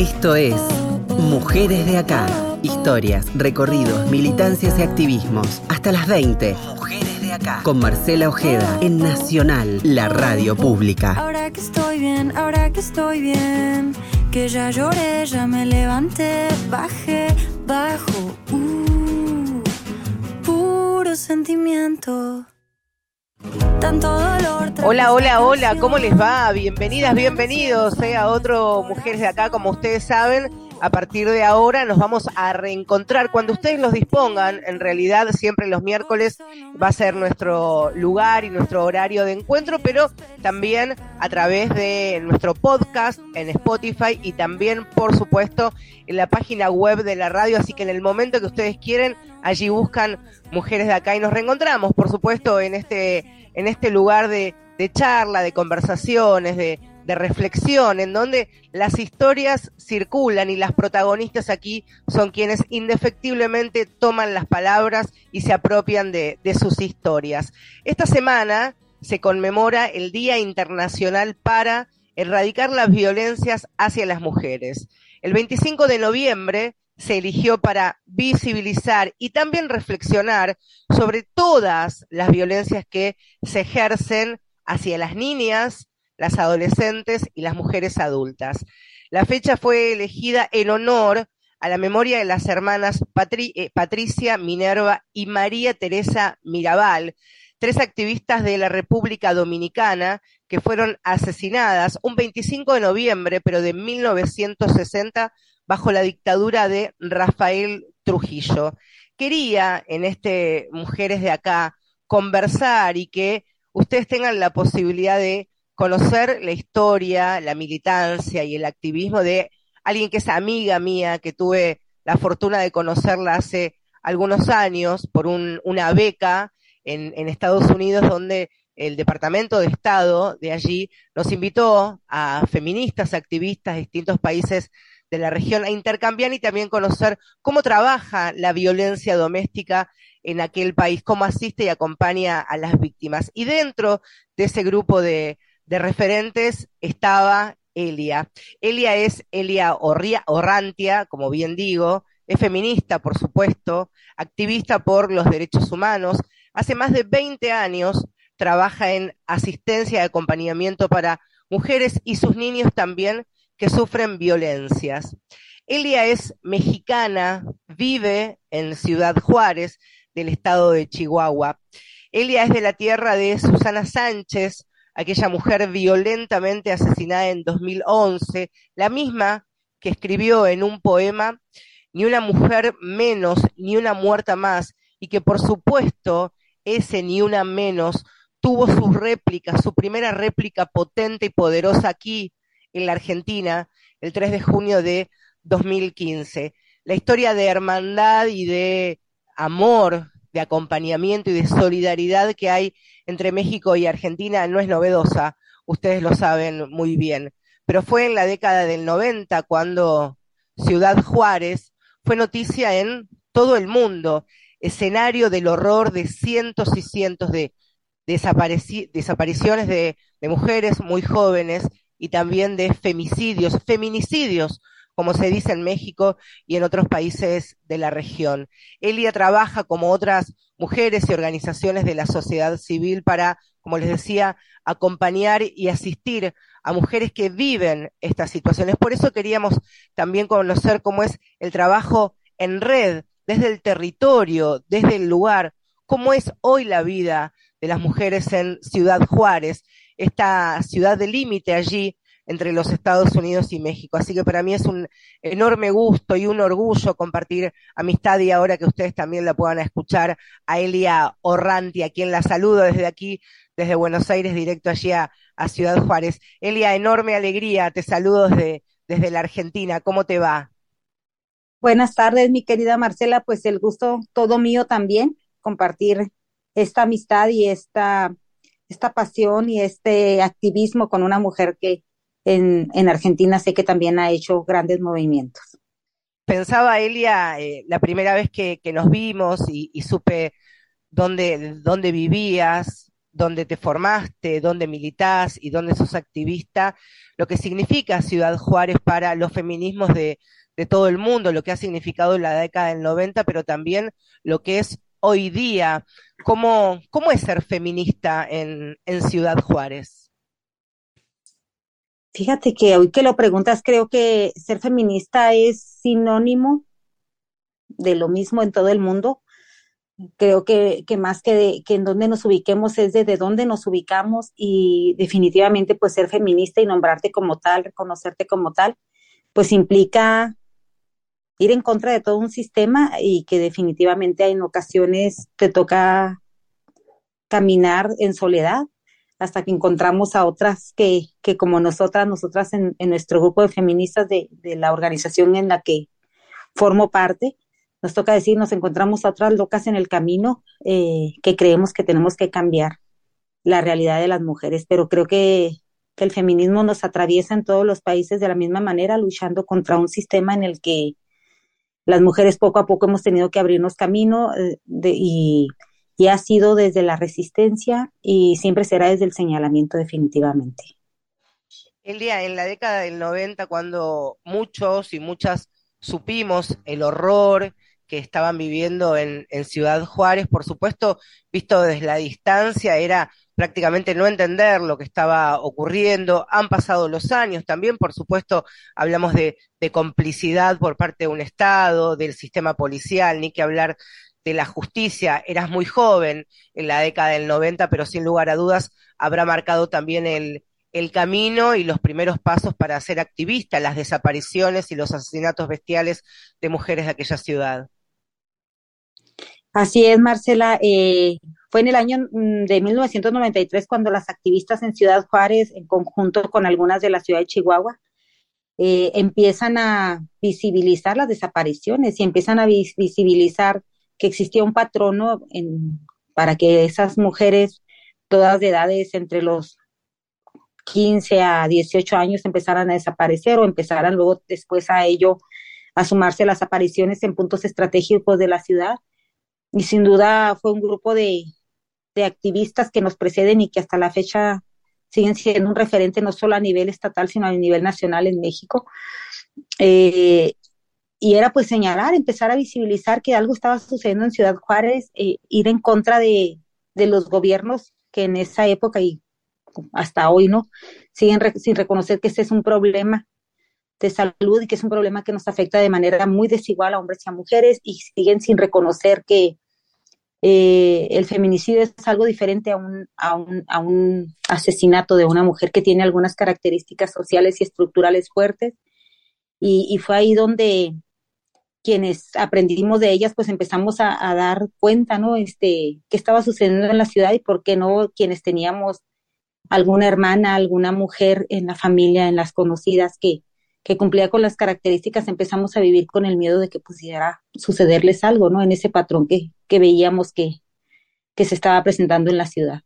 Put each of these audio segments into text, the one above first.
Esto es Mujeres de Acá. Historias, recorridos, militancias y activismos. Hasta las 20. Mujeres de Acá. Con Marcela Ojeda en Nacional, la radio pública. Ahora que estoy bien, ahora que estoy bien. Que ya lloré, ya me levanté, bajé, bajo. Uh, puro sentimiento. Tanto dolor. Hola, hola, hola, ¿cómo les va? Bienvenidas, bienvenidos eh, a otro Mujeres de Acá, como ustedes saben. A partir de ahora nos vamos a reencontrar cuando ustedes los dispongan. En realidad, siempre los miércoles va a ser nuestro lugar y nuestro horario de encuentro, pero también a través de nuestro podcast en Spotify y también, por supuesto, en la página web de la radio. Así que en el momento que ustedes quieren, allí buscan Mujeres de Acá y nos reencontramos, por supuesto, en este, en este lugar de, de charla, de conversaciones, de, de reflexión, en donde las historias circulan y las protagonistas aquí son quienes indefectiblemente toman las palabras y se apropian de, sus historias. Esta semana se conmemora el Día Internacional para erradicar las violencias hacia las mujeres. El 25 de noviembre se eligió para visibilizar y también reflexionar sobre todas las violencias que se ejercen hacia las niñas, las adolescentes y las mujeres adultas. La fecha fue elegida en honor a la memoria de las hermanas eh, Patricia Minerva y María Teresa Mirabal, tres activistas de la República Dominicana que fueron asesinadas un 25 de noviembre, pero de 1960, bajo la dictadura de Rafael Trujillo. Quería en este Mujeres de acá conversar y que ustedes tengan la posibilidad de conocer la historia, la militancia y el activismo de alguien que es amiga mía, que tuve la fortuna de conocerla hace algunos años por un, una beca en, en, Estados Unidos donde el Departamento de Estado de allí nos invitó a feministas, activistas de distintos países de la región a intercambiar y también conocer cómo trabaja la violencia doméstica en aquel país, cómo asiste y acompaña a las víctimas. Y dentro de ese grupo de, de referentes estaba Elia. Elia es Elia Orria, Orrantia, como bien digo, es feminista, por supuesto, activista por los derechos humanos. Hace más de 20 años trabaja en asistencia y acompañamiento para mujeres y sus niños también que sufren violencias. Elia es mexicana, vive en Ciudad Juárez, del estado de Chihuahua. Elia es de la tierra de Susana Sánchez, aquella mujer violentamente asesinada en 2011, la misma que escribió en un poema Ni una mujer menos, ni una muerta más, y que por supuesto ese ni una menos tuvo su réplica, su primera réplica potente y poderosa aquí en la Argentina, el 3 de junio de 2015. La historia de hermandad y de amor, de acompañamiento y de solidaridad que hay entre México y Argentina no es novedosa, ustedes lo saben muy bien, pero fue en la década del 90 cuando Ciudad Juárez fue noticia en todo el mundo, escenario del horror de cientos y cientos de desapariciones de, de mujeres muy jóvenes y también de femicidios, feminicidios, como se dice en México y en otros países de la región. Elia trabaja como otras mujeres y organizaciones de la sociedad civil para, como les decía, acompañar y asistir a mujeres que viven estas situaciones. Por eso queríamos también conocer cómo es el trabajo en red, desde el territorio, desde el lugar, cómo es hoy la vida de las mujeres en Ciudad Juárez, esta ciudad de límite allí entre los Estados Unidos y México. Así que para mí es un enorme gusto y un orgullo compartir amistad y ahora que ustedes también la puedan escuchar a Elia Orranti, a quien la saludo desde aquí, desde Buenos Aires, directo allí a, Ciudad Juárez. Elia, enorme alegría, te saludo desde, desde la Argentina. ¿Cómo te va? Buenas tardes, mi querida Marcela. Pues el gusto todo mío también, compartir esta amistad y esta, esta pasión y este activismo con una mujer que en, en Argentina sé que también ha hecho grandes movimientos. Pensaba, Elia, eh, la primera vez que, nos vimos y, supe dónde, dónde vivías, donde te formaste, donde militás y donde sos activista, lo que significa Ciudad Juárez para los feminismos de, de todo el mundo, lo que ha significado la década del 90, pero también lo que es hoy día. ¿Cómo, cómo es ser feminista en, en Ciudad Juárez? Fíjate que hoy que lo preguntas, creo que ser feminista es sinónimo de lo mismo en todo el mundo. Creo que, que más que, de, que en dónde nos ubiquemos es desde dónde nos ubicamos y definitivamente pues ser feminista y nombrarte como tal, reconocerte como tal, pues implica ir en contra de todo un sistema y que definitivamente en ocasiones te toca caminar en soledad hasta que encontramos a otras que, que como nosotras, nosotras en, nuestro grupo de feministas de, de, la organización en la que formo parte, nos toca decir, nos encontramos a otras locas en el camino eh, que creemos que tenemos que cambiar la realidad de las mujeres, pero creo que, que el feminismo nos atraviesa en todos los países de la misma manera, luchando contra un sistema en el que las mujeres poco a poco hemos tenido que abrirnos camino eh, de, y, y ha sido desde la resistencia y siempre será desde el señalamiento definitivamente. El día en la década del 90, cuando muchos y muchas supimos el horror que estaban viviendo en, en, Ciudad Juárez, por supuesto, visto desde la distancia, era prácticamente no entender lo que estaba ocurriendo. Han pasado los años también, por supuesto, hablamos de, de complicidad por parte de un Estado, del sistema policial, ni que hablar de la justicia. Eras muy joven en la década del 90, pero sin lugar a dudas habrá marcado también el, el camino y los primeros pasos para ser activista, las desapariciones y los asesinatos bestiales de mujeres de aquella ciudad. Así es, Marcela. Eh, fue en el año mm, de 1993 cuando las activistas en Ciudad Juárez, en conjunto con algunas de la ciudad de Chihuahua, eh, empiezan a visibilizar las desapariciones y empiezan a vis visibilizar que existía un patrono para que esas mujeres, todas de edades entre los 15 a 18 años, empezaran a desaparecer o empezaran luego después a ello a sumarse las apariciones en puntos estratégicos de la ciudad y sin duda fue un grupo de, de activistas que nos preceden y que hasta la fecha siguen siendo un referente no solo a nivel estatal, sino a nivel nacional en México. Eh, y era pues señalar, empezar a visibilizar que algo estaba sucediendo en Ciudad Juárez, eh, ir en contra de, de, los gobiernos que en esa época y hasta hoy, ¿no? Siguen sin reconocer que ese es un problema de salud y que es un problema que nos afecta de manera muy desigual a hombres y a mujeres y siguen sin reconocer que eh, el feminicidio es algo diferente a un, a, un, a un asesinato de una mujer que tiene algunas características sociales y estructurales fuertes. Y, y fue ahí donde quienes aprendimos de ellas, pues empezamos a, dar cuenta, ¿no? Este, qué estaba sucediendo en la ciudad y por qué no quienes teníamos alguna hermana, alguna mujer en la familia, en las conocidas que, que cumplía con las características, empezamos a vivir con el miedo de que pudiera sucederles algo, ¿no? En ese patrón que, que veíamos que, que se estaba presentando en la ciudad.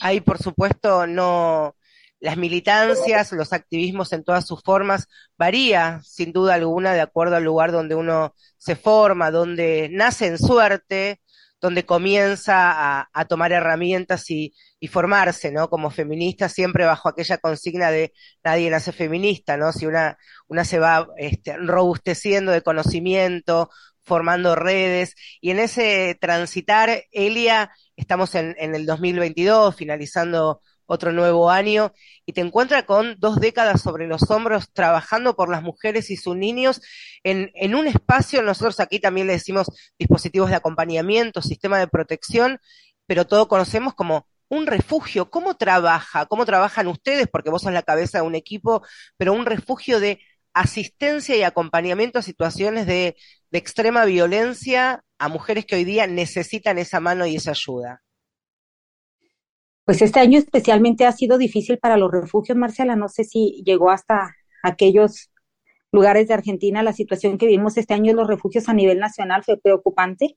Ahí, por supuesto, no, las militancias, los activismos en todas sus formas varía, sin duda alguna, de acuerdo al lugar donde uno se forma, donde nace en suerte, donde comienza a, tomar herramientas y, y, formarse, ¿no? Como feminista, siempre bajo aquella consigna de nadie nace feminista, ¿no? Si una, una se va este, robusteciendo de conocimiento, formando redes, y en ese transitar, Elia, estamos en, en el 2022, finalizando otro nuevo año, y te encuentras con dos décadas sobre los hombros trabajando por las mujeres y sus niños en, en un espacio, nosotros aquí también le decimos dispositivos de acompañamiento, sistema de protección, pero todo conocemos como un refugio. ¿Cómo trabaja? ¿Cómo trabajan ustedes? Porque vos sos la cabeza de un equipo, pero un refugio de asistencia y acompañamiento a situaciones de, de extrema violencia a mujeres que hoy día necesitan esa mano y esa ayuda. Pues este año especialmente ha sido difícil para los refugios, Marcela. No sé si llegó hasta aquellos lugares de Argentina. La situación que vimos este año en los refugios a nivel nacional fue preocupante,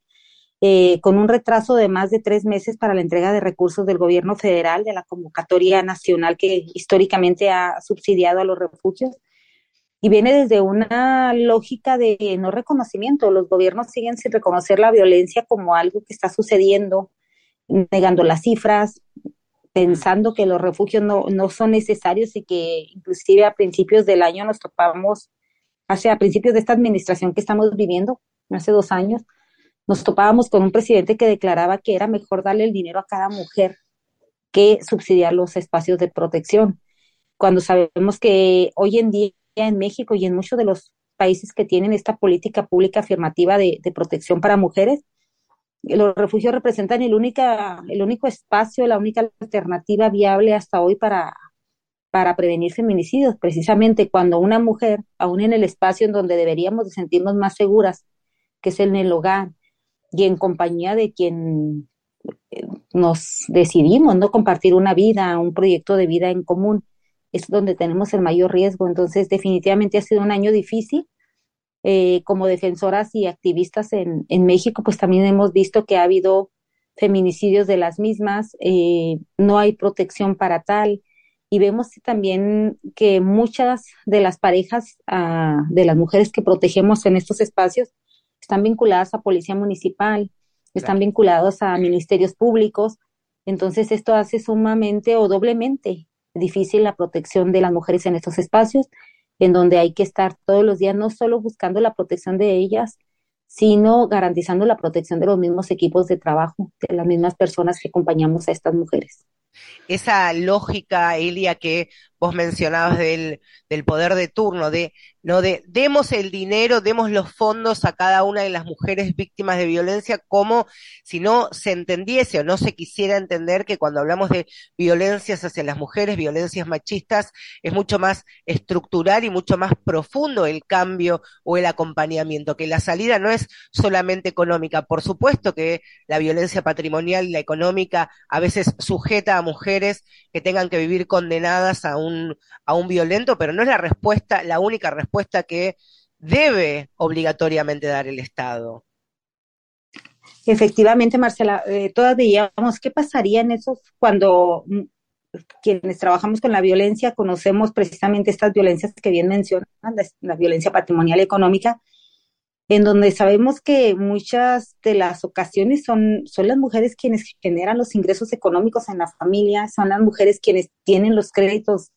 eh, con un retraso de más de tres meses para la entrega de recursos del gobierno federal, de la convocatoria nacional que históricamente ha subsidiado a los refugios. Y viene desde una lógica de no reconocimiento. Los gobiernos siguen sin reconocer la violencia como algo que está sucediendo negando las cifras, pensando que los refugios no, no son necesarios y que inclusive a principios del año nos topamos, hace a principios de esta administración que estamos viviendo, hace dos años, nos topábamos con un presidente que declaraba que era mejor darle el dinero a cada mujer que subsidiar los espacios de protección. Cuando sabemos que hoy en día en México y en muchos de los países que tienen esta política pública afirmativa de, protección para mujeres, los refugios representan el, única, el único espacio, la única alternativa viable hasta hoy para, para prevenir feminicidios. Precisamente cuando una mujer, aún en el espacio en donde deberíamos de sentirnos más seguras, que es en el hogar, y en compañía de quien eh, nos decidimos no compartir una vida, un proyecto de vida en común, es donde tenemos el mayor riesgo. Entonces, definitivamente ha sido un año difícil. Eh, como defensoras y activistas en, en, México, pues también hemos visto que ha habido feminicidios de las mismas, eh, no hay protección para tal, y vemos también que muchas de las parejas ah, de las mujeres que protegemos en estos espacios están vinculadas a policía municipal, están vinculados a ministerios públicos. Entonces esto hace sumamente o doblemente difícil la protección de las mujeres en estos espacios, en donde hay que estar todos los días no solo buscando la protección de ellas, sino garantizando la protección de los mismos equipos de trabajo, de las mismas personas que acompañamos a estas mujeres. Esa lógica, Elia, que vos mencionabas del, del poder de turno, de no de demos el dinero, demos los fondos a cada una de las mujeres víctimas de violencia, como si no se entendiese o no se quisiera entender que cuando hablamos de violencias hacia las mujeres, violencias machistas, es mucho más estructural y mucho más profundo el cambio o el acompañamiento, que la salida no es solamente económica. Por supuesto que la violencia patrimonial y la económica a veces sujeta a mujeres que tengan que vivir condenadas a un, a un violento, pero no es la respuesta, la única respuesta que debe obligatoriamente dar el Estado. Efectivamente, Marcela, eh, todas veíamos qué pasaría en esos cuando mm, quienes trabajamos con la violencia conocemos precisamente estas violencias que bien mencionan, la, violencia patrimonial y económica, en donde sabemos que muchas de las ocasiones son, son las mujeres quienes generan los ingresos económicos en la familia, son las mujeres quienes tienen los créditos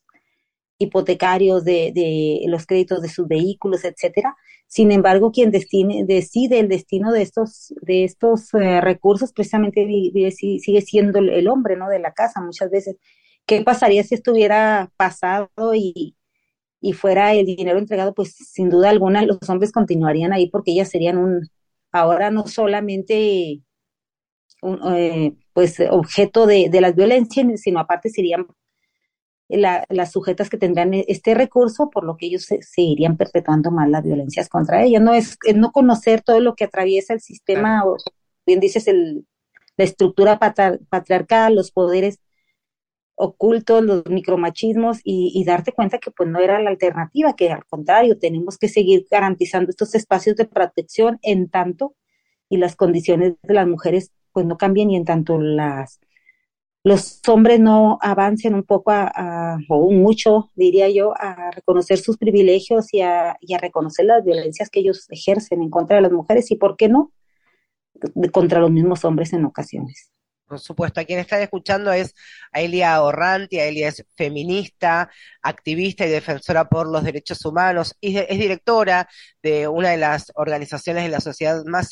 hipotecarios de, de, los créditos de sus vehículos, etcétera. Sin embargo, quien decide el destino de estos, de estos eh, recursos precisamente sigue siendo el hombre, ¿no? De la casa muchas veces. ¿Qué pasaría si estuviera pasado y, y fuera el dinero entregado? Pues sin duda alguna los hombres continuarían ahí porque ellas serían un, ahora no solamente un, eh, pues objeto de, de las violencias, sino aparte serían las sujetas que tendrán este recurso, por lo que ellos se, seguirían perpetuando más las violencias contra ellas. No es, no conocer todo lo que atraviesa el sistema, o bien dices, el, la estructura patriarcal, los poderes ocultos, los micromachismos y, y, darte cuenta que pues no era la alternativa, que al contrario, tenemos que seguir garantizando estos espacios de protección en tanto y las condiciones de las mujeres pues no cambien y en tanto las los hombres no avancen un poco a, o mucho, diría yo, a reconocer sus privilegios y a, y a reconocer las violencias que ellos ejercen en contra de las mujeres y, ¿por qué no?, contra los mismos hombres en ocasiones por supuesto. A quien está escuchando es a Elia Orranti, Elia es feminista, activista y defensora por los derechos humanos, es directora de una de las organizaciones de la sociedad más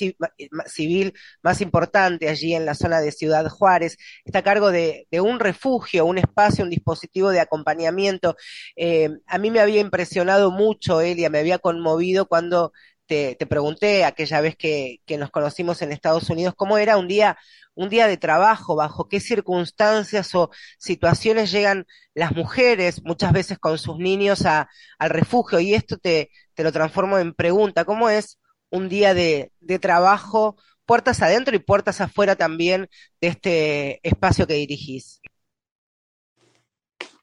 civil más importante allí en la zona de Ciudad Juárez. Está a cargo de, un refugio, un espacio, un dispositivo de acompañamiento. Eh, a mí me había impresionado mucho, Elia, me había conmovido cuando te, pregunté aquella vez que, que, nos conocimos en Estados Unidos, cómo era un día, un día de trabajo, bajo qué circunstancias o situaciones llegan las mujeres, muchas veces con sus niños a, al refugio, y esto te, te lo transformo en pregunta, ¿cómo es un día de, de trabajo, puertas adentro y puertas afuera también de este espacio que dirigís?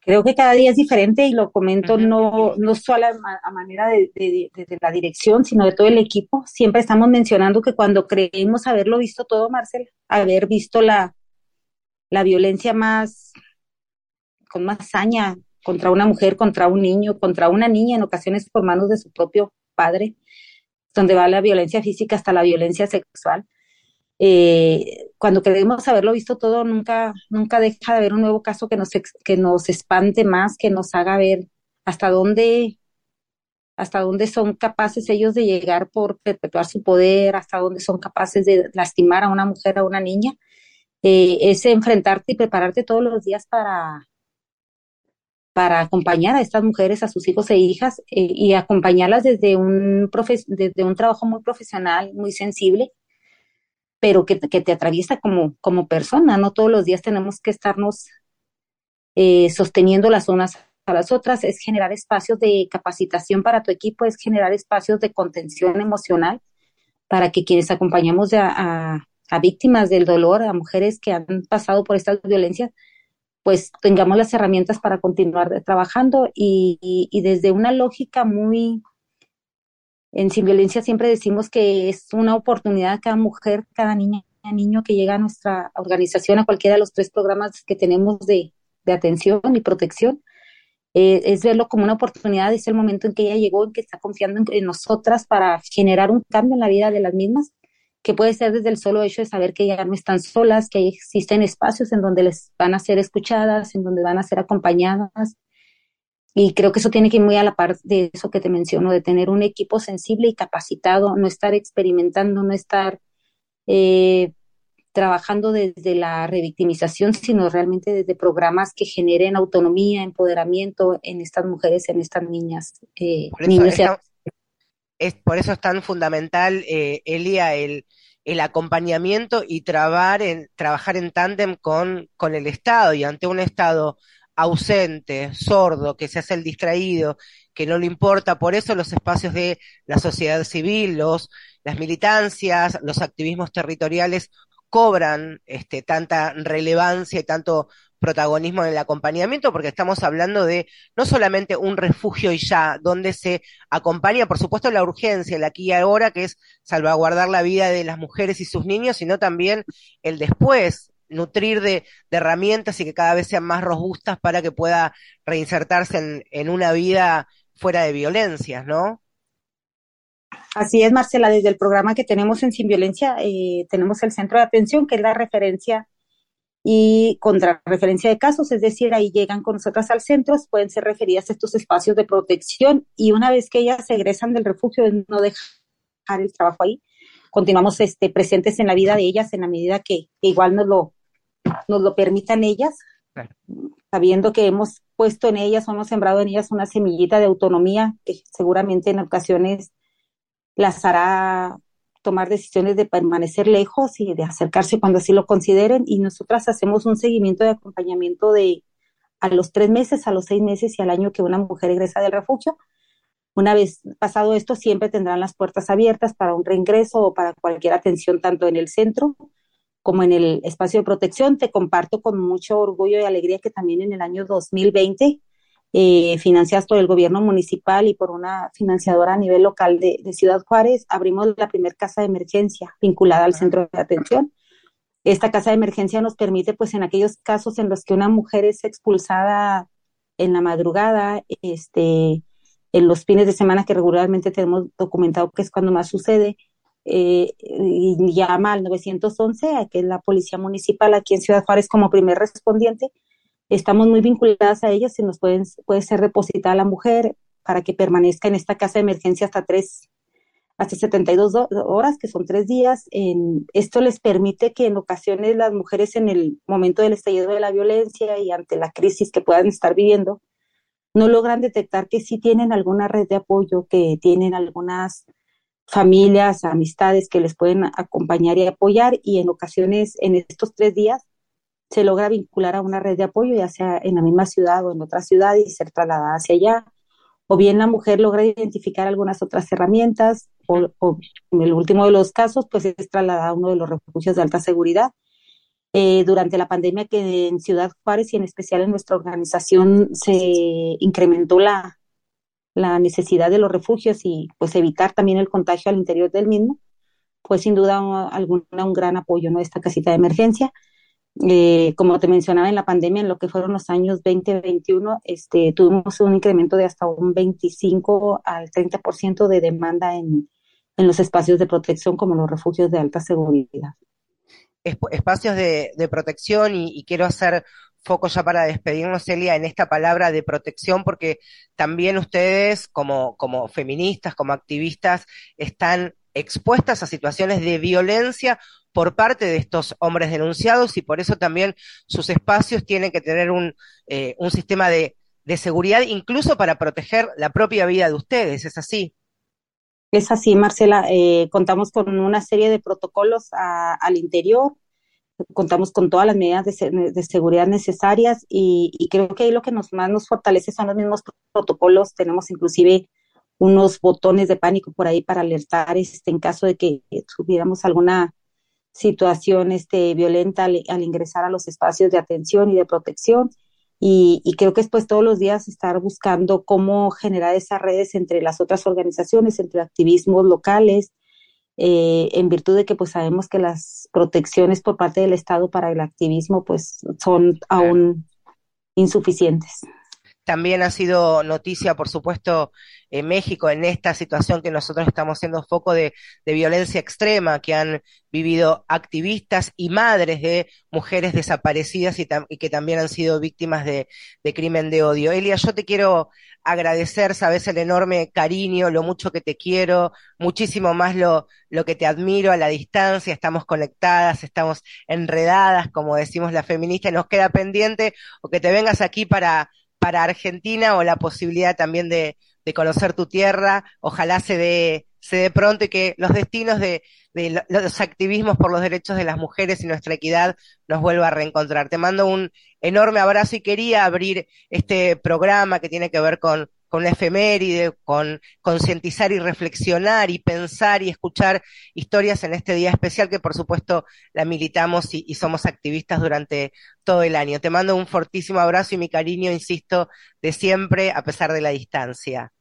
Creo que cada día es diferente y lo comento no, no solo a, manera de, la dirección, sino de todo el equipo. Siempre estamos mencionando que cuando creemos haberlo visto todo, Marcel, haber visto la, la violencia más, con más saña contra una mujer, contra un niño, contra una niña, en ocasiones por manos de su propio padre, donde va la violencia física hasta la violencia sexual. Eh, cuando queremos haberlo visto todo, nunca, nunca deja de haber un nuevo caso que nos, que nos espante más, que nos haga ver hasta dónde, hasta dónde son capaces ellos de llegar por perpetuar su poder, hasta dónde son capaces de lastimar a una mujer, a una niña. Eh, es enfrentarte y prepararte todos los días para, para acompañar a estas mujeres, a sus hijos e hijas, eh, y acompañarlas desde un, desde un trabajo muy profesional, muy sensible, pero que, te atraviesa como, como persona, no todos los días tenemos que estarnos eh, sosteniendo las unas a las otras, es generar espacios de capacitación para tu equipo, es generar espacios de contención emocional para que quienes acompañamos a, a, víctimas del dolor, a mujeres que han pasado por estas violencias, pues tengamos las herramientas para continuar trabajando y, y desde una lógica muy en Sin Violencia siempre decimos que es una oportunidad cada mujer, cada niña, niño que llega a nuestra organización, a cualquiera de los tres programas que tenemos de, atención y protección, eh, es verlo como una oportunidad, es el momento en que ella llegó, en que está confiando en, nosotras para generar un cambio en la vida de las mismas, que puede ser desde el solo hecho de saber que ya no están solas, que existen espacios en donde les van a ser escuchadas, en donde van a ser acompañadas, y creo que eso tiene que ir muy a la par de eso que te menciono, de tener un equipo sensible y capacitado, no estar experimentando, no estar eh, trabajando desde la revictimización, sino realmente desde programas que generen autonomía, empoderamiento en estas mujeres, en estas niñas. Eh, por, eso es, por eso es tan fundamental, eh, Elia, el, el acompañamiento y trabajar en, trabajar en tándem con, con el Estado y ante un Estado ausente, sordo, que se hace el distraído, que no le importa. Por eso los espacios de la sociedad civil, los, las militancias, los activismos territoriales cobran este, tanta relevancia y tanto protagonismo en el acompañamiento, porque estamos hablando de no solamente un refugio y ya, donde se acompaña, por supuesto, la urgencia, el aquí y ahora, que es salvaguardar la vida de las mujeres y sus niños, sino también el después, nutrir de, herramientas y que cada vez sean más robustas para que pueda reinsertarse en, una vida fuera de violencias, ¿no? Así es, Marcela, desde el programa que tenemos en Sin Violencia, eh, tenemos el centro de atención, que es la referencia y contra referencia de casos, es decir, ahí llegan con nosotras al centro, pueden ser referidas a estos espacios de protección y una vez que ellas egresan del refugio, no dejar el trabajo ahí, continuamos este, presentes en la vida de ellas en la medida que, igual nos lo, nos lo permitan ellas, sabiendo que hemos puesto en ellas o hemos sembrado en ellas una semillita de autonomía que seguramente en ocasiones las hará tomar decisiones de permanecer lejos y de acercarse cuando así lo consideren. Y nosotras hacemos un seguimiento de acompañamiento de a los tres meses, a los seis meses y al año que una mujer egresa del refugio una vez pasado esto, siempre tendrán las puertas abiertas para un reingreso o para cualquier atención, tanto en el centro como en el espacio de protección. Te comparto con mucho orgullo y alegría que también en el año 2020, eh, financiadas por el gobierno municipal y por una financiadora a nivel local de, Ciudad Juárez, abrimos la primera casa de emergencia vinculada al centro de atención. Esta casa de emergencia nos permite, pues, en aquellos casos en los que una mujer es expulsada en la madrugada, este, en los fines de semana que regularmente tenemos documentado que es cuando más sucede, eh, y llama al 911, a que es la policía municipal aquí en Ciudad Juárez como primer respondiente. Estamos muy vinculadas a ellas y nos pueden, puede ser depositada la mujer para que permanezca en esta casa de emergencia hasta tres, hasta 72 horas, que son tres días. Esto les permite que en ocasiones las mujeres en el momento del estallido de la violencia y ante la crisis que puedan estar viviendo, no logran detectar que sí tienen alguna red de apoyo, que tienen algunas familias, amistades que les pueden acompañar y apoyar y en ocasiones en estos tres días se logra vincular a una red de apoyo, ya sea en la misma ciudad o en otra ciudad y ser trasladada hacia allá. O bien la mujer logra identificar algunas otras herramientas o, en el último de los casos, pues es trasladada a uno de los refugios de alta seguridad eh, durante la pandemia que en Ciudad Juárez y en especial en nuestra organización se incrementó la, la necesidad de los refugios y pues evitar también el contagio al interior del mismo, pues sin duda alguna un gran apoyo, ¿no? Esta casita de emergencia. Eh, como te mencionaba en la pandemia, en lo que fueron los años 2021, este, tuvimos un incremento de hasta un 25 al 30% de demanda en, en los espacios de protección como los refugios de alta seguridad. espacios de, protección y, quiero hacer foco ya para despedirnos, Celia, en esta palabra de protección, porque también ustedes, como, como feministas, como activistas, están expuestas a situaciones de violencia por parte de estos hombres denunciados y por eso también sus espacios tienen que tener un, eh, un sistema de, de seguridad, incluso para proteger la propia vida de ustedes, ¿es así? Es así, Marcela. Eh, contamos con una serie de protocolos al interior, contamos con todas las medidas de, seguridad necesarias y, creo que ahí lo que nos, más nos fortalece son los mismos protocolos. Tenemos inclusive unos botones de pánico por ahí para alertar este, en caso de que tuviéramos alguna situación este, violenta al, ingresar a los espacios de atención y de protección. Y, creo que es pues todos los días estar buscando cómo generar esas redes entre las otras organizaciones, entre activismos locales, eh, en virtud de que pues sabemos que las protecciones por parte del Estado para el activismo pues son aún insuficientes. También ha sido noticia, por supuesto, en México, en esta situación que nosotros estamos siendo foco de, violencia extrema que han vivido activistas y madres de mujeres desaparecidas y, que también han sido víctimas de, crimen de odio. Elia, yo te quiero agradecer, sabes, el enorme cariño, lo mucho que te quiero, muchísimo más lo, lo que te admiro a la distancia, estamos conectadas, estamos enredadas, como decimos la feminista, y nos queda pendiente o que te vengas aquí para para Argentina o la posibilidad también de, conocer tu tierra. Ojalá se dé, se dé pronto y que los destinos de, los activismos por los derechos de las mujeres y nuestra equidad nos vuelva a reencontrar. Te mando un enorme abrazo y quería abrir este programa que tiene que ver con con la efeméride, con concientizar y reflexionar y pensar y escuchar historias en este día especial que por supuesto la militamos y, somos activistas durante todo el año. Te mando un fortísimo abrazo y mi cariño, insisto, de siempre a pesar de la distancia.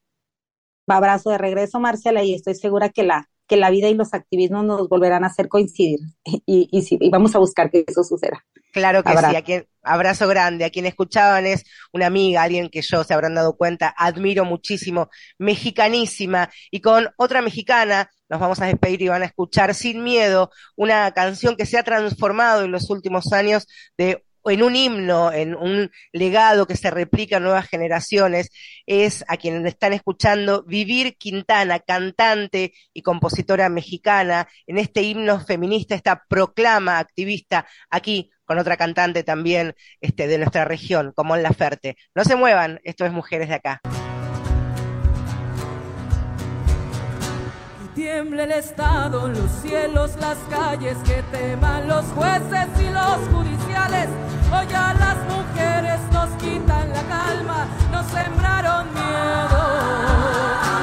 Abrazo de regreso, Marcela, y estoy segura que la, que la vida y los activismos nos volverán a hacer coincidir y, y vamos a buscar que eso suceda. Claro que sí, a quien, abrazo grande. A quien escuchaban es una amiga, alguien que yo se habrán dado cuenta, admiro muchísimo, mexicanísima. Y con otra mexicana nos vamos a despedir y van a escuchar Sin Miedo, una canción que se ha transformado en los últimos años de en un himno, en un legado que se replica en nuevas generaciones, es a quienes están escuchando Vivir Quintana, cantante y compositora mexicana, en este himno feminista, esta proclama activista aquí con otra cantante también este, de nuestra región, como en La Ferte. No se muevan, esto es Mujeres de Acá. tiemble el Estado, los cielos, las calles, que teman los jueces y los judiciales. Hoy a las mujeres nos quitan la calma, nos sembraron miedo,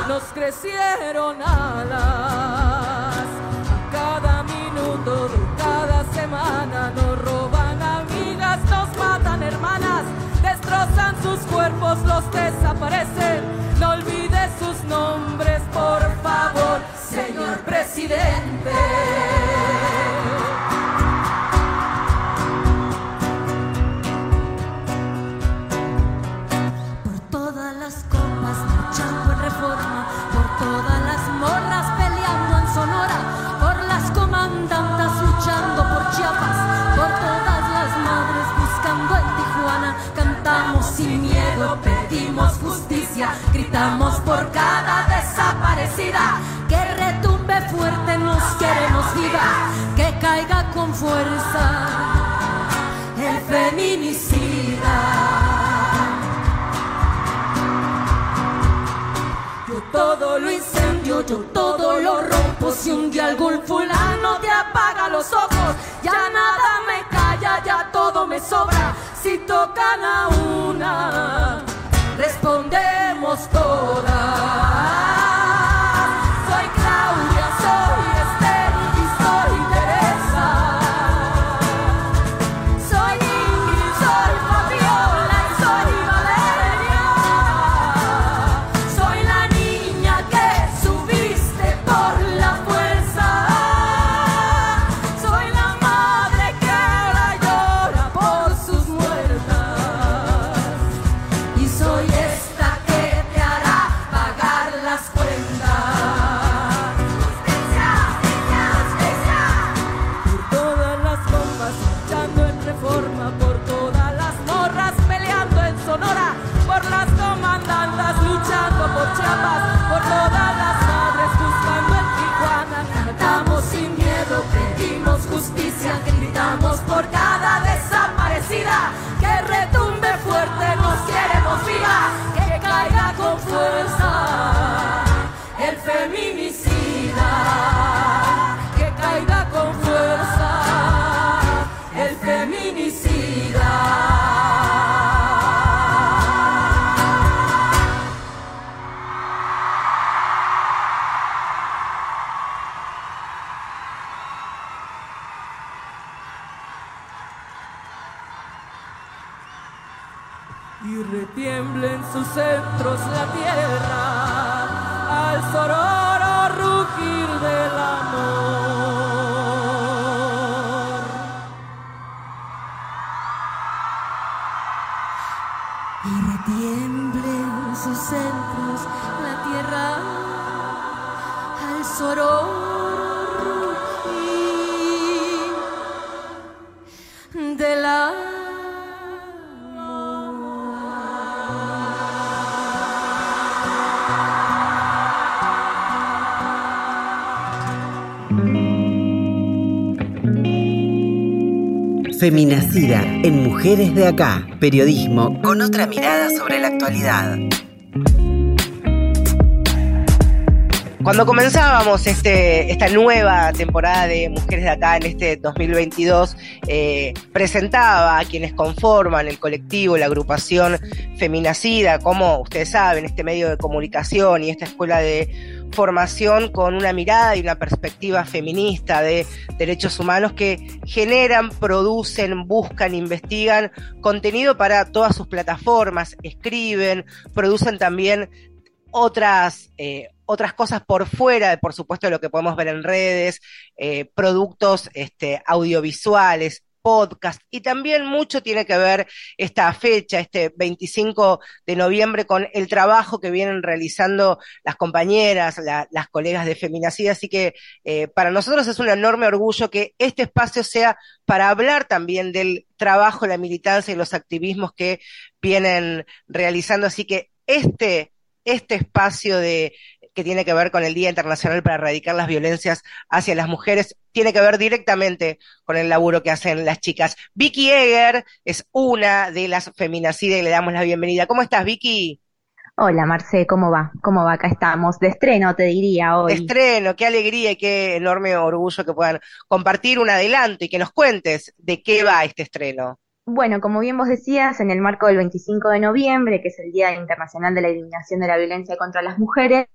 nos crecieron alas. Cuerpos, los desaparecen. No olvides sus nombres, por favor señor presidente. Pedimos justicia, gritamos por cada desaparecida fuerte nos queremos viva, que caiga con fuerza el feminicida. Yo todo lo incendio, yo todo lo rompo. Si un día algún fulano te apaga los ojos, ya nada me calla, ya todo me sobra. Si tocan a una, respondemos todas. Feminacida en Mujeres de Acá. Periodismo con otra mirada sobre la actualidad. Cuando comenzábamos este, esta nueva temporada de Mujeres de Acá en este 2022, eh, presentaba a quienes conforman el colectivo, la agrupación Feminacida, como ustedes saben, este medio de comunicación y esta escuela de formación con una mirada y una perspectiva feminista de derechos humanos que generan, producen, buscan, investigan contenido para todas sus plataformas, escriben, producen también otras, eh, otras cosas por fuera, por supuesto, lo que podemos ver en redes, eh, productos este, audiovisuales, y también mucho tiene que ver esta fecha, este 25 de noviembre, con el trabajo que vienen realizando las compañeras, las colegas de Feminacida. Así que eh, para nosotros es un enorme orgullo que este espacio sea para hablar también del trabajo, la militancia y los activismos que vienen realizando. Así que este, este espacio de que tiene que ver con el Día Internacional para Erradicar las Violencias hacia las Mujeres, tiene que ver directamente con el laburo que hacen las chicas. Vicky Eger es una de las feminacidas y le damos la bienvenida. ¿Cómo estás, Vicky? Hola, Marce, ¿cómo va? ¿Cómo va? Acá estamos. De estreno, te diría hoy. De estreno, qué alegría y qué enorme orgullo que puedan compartir un adelanto y que nos cuentes de qué va este estreno. Bueno, como bien vos decías, en el marco del 25 de noviembre, que es el Día Internacional de la Eliminación de la Violencia contra las Mujeres,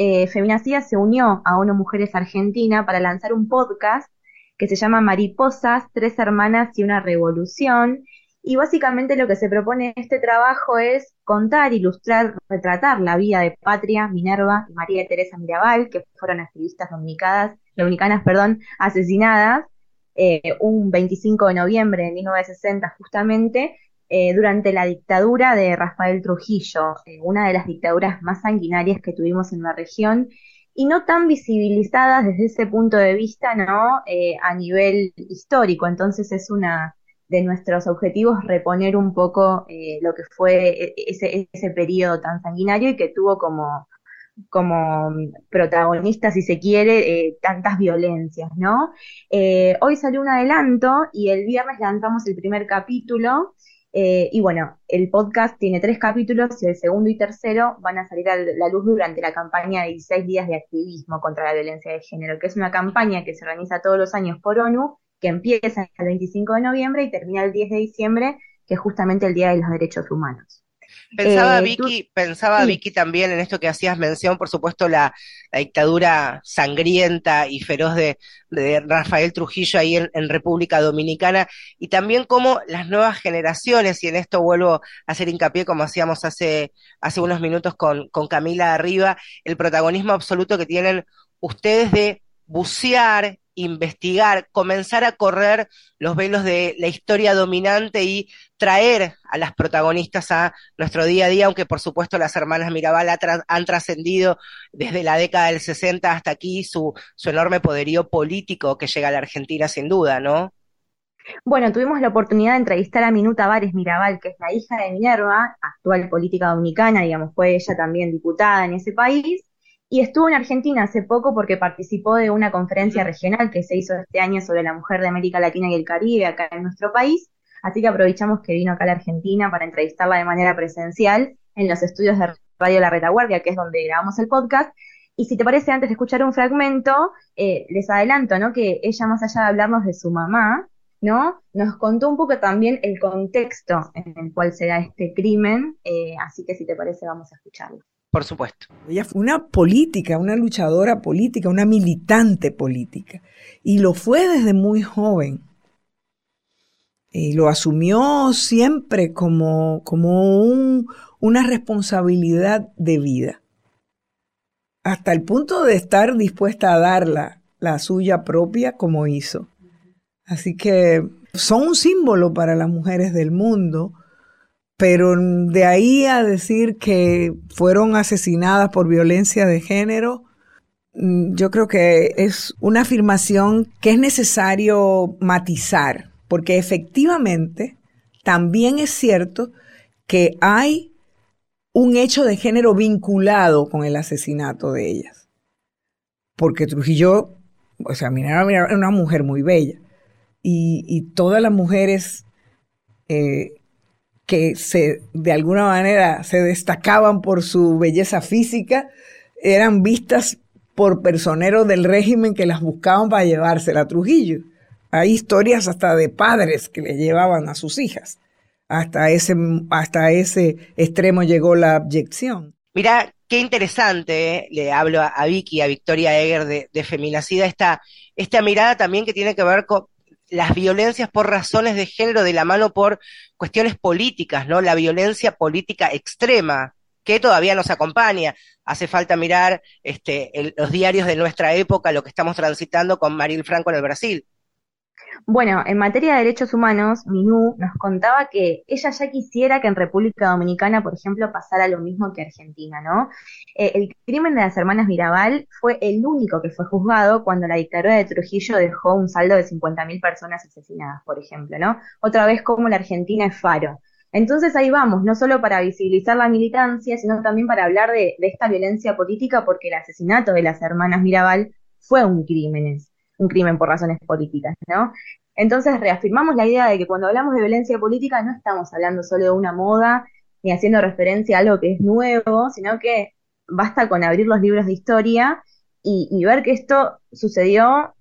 eh, Feminacida se unió a ONU Mujeres Argentina para lanzar un podcast que se llama Mariposas, Tres Hermanas y una Revolución. Y básicamente lo que se propone en este trabajo es contar, ilustrar, retratar la vida de Patria, Minerva y María Teresa Mirabal, que fueron activistas dominicanas, dominicanas perdón, asesinadas eh, un 25 de noviembre de 1960 justamente, eh, durante la dictadura de Rafael Trujillo, eh, una de las dictaduras más sanguinarias que tuvimos en la región y no tan visibilizadas desde ese punto de vista, ¿no? Eh, a nivel histórico. Entonces es una de nuestros objetivos reponer un poco lo que fue e, ese, ese periodo tan sanguinario y que tuvo como, como protagonista, si se quiere, tantas violencias, ¿no? hoy salió un adelanto y el viernes lanzamos el primer capítulo eh, y bueno, el podcast tiene tres capítulos y el segundo y tercero van a salir a la luz durante la campaña de 16 días de activismo contra la violencia de género, que es una campaña que se organiza todos los años por ONU, que empieza el 25 de noviembre y termina el 10 de diciembre, que es justamente el Día de los Derechos Humanos. Pensaba, eh, Vicky, pensaba Vicky también en esto que hacías mención, por supuesto, la, dictadura sangrienta y feroz de, Rafael Trujillo ahí en, República Dominicana, y también cómo las nuevas generaciones, y en esto vuelvo a hacer hincapié como hacíamos hace, hace unos minutos con, con Camila Arriba, el protagonismo absoluto que tienen ustedes de bucear investigar, comenzar a correr los velos de la historia dominante y traer a las protagonistas a nuestro día a día, aunque por supuesto las hermanas Mirabal han trascendido desde la década del 60 hasta aquí su, enorme poderío político que llega a la Argentina sin duda, ¿no? Bueno, tuvimos la oportunidad de entrevistar a Minuta Vares Mirabal, que es la hija de Minerva, actual política dominicana, digamos, fue ella también diputada en ese país, y estuvo en Argentina hace poco porque participó de una conferencia regional que se hizo este año sobre la mujer de América Latina y el Caribe acá en nuestro país. Así que aprovechamos que vino acá a la Argentina para entrevistarla de manera presencial en los estudios de Radio La Retaguardia, que es donde grabamos el podcast. Y si te parece, antes de escuchar un fragmento, eh, les adelanto, ¿no? Que ella, más allá de hablarnos de su mamá, ¿no? Nos contó un poco también el contexto en el cual se da este crimen. Eh, así que si te parece, vamos a escucharlo. Por supuesto. Ella fue una política, una luchadora política, una militante política. Y lo fue desde muy joven. y lo asumió siempre como, como una responsabilidad de vida, hasta el punto de estar dispuesta a darla, la suya propia, como hizo. Así que son un símbolo para las mujeres del mundo, pero de ahí a decir que fueron asesinadas por violencia de género, mm, yo creo que es una afirmación que es necesario matizar, porque efectivamente también es cierto que hay un hecho de género vinculado con el asesinato de ellas. Porque Trujillo, o sea, mira, era una mujer muy bella. Y, todas las mujeres eh, que se, de alguna manera se destacaban por su belleza física, eran vistas por personeros del régimen que las buscaban para llevársela a Trujillo. Hay historias hasta de padres que le llevaban a sus hijas. Hasta ese, hasta ese extremo llegó la abyección. Mira, qué interesante, ¿eh? le hablo a, Vicky, a Victoria Eger de, Feminacida, esta, esta mirada también que tiene que ver con las violencias por razones de género de la mano por cuestiones políticas, ¿no? La violencia política extrema que todavía nos acompaña. Hace falta mirar este, los diarios de nuestra época, lo que estamos transitando con Maril Franco en el Brasil. Bueno, en materia de derechos humanos, Minú nos contaba que ella ya quisiera que en República Dominicana, por ejemplo, pasara lo mismo que Argentina, ¿no? Eh, el crimen de las hermanas Mirabal fue el único que fue juzgado cuando la dictadura de Trujillo dejó un saldo de 50.000 personas asesinadas, por ejemplo, ¿no? Otra vez como la Argentina es faro. Entonces ahí vamos, no solo para visibilizar la militancia, sino también para hablar de, de esta violencia política, porque el asesinato de las hermanas Mirabal fue un crimen un crimen por razones políticas, ¿no? Entonces reafirmamos la idea de que cuando hablamos de violencia política no estamos hablando solo de una moda ni haciendo referencia a algo que es nuevo, sino que basta con abrir los libros de historia y, ver que esto sucedió,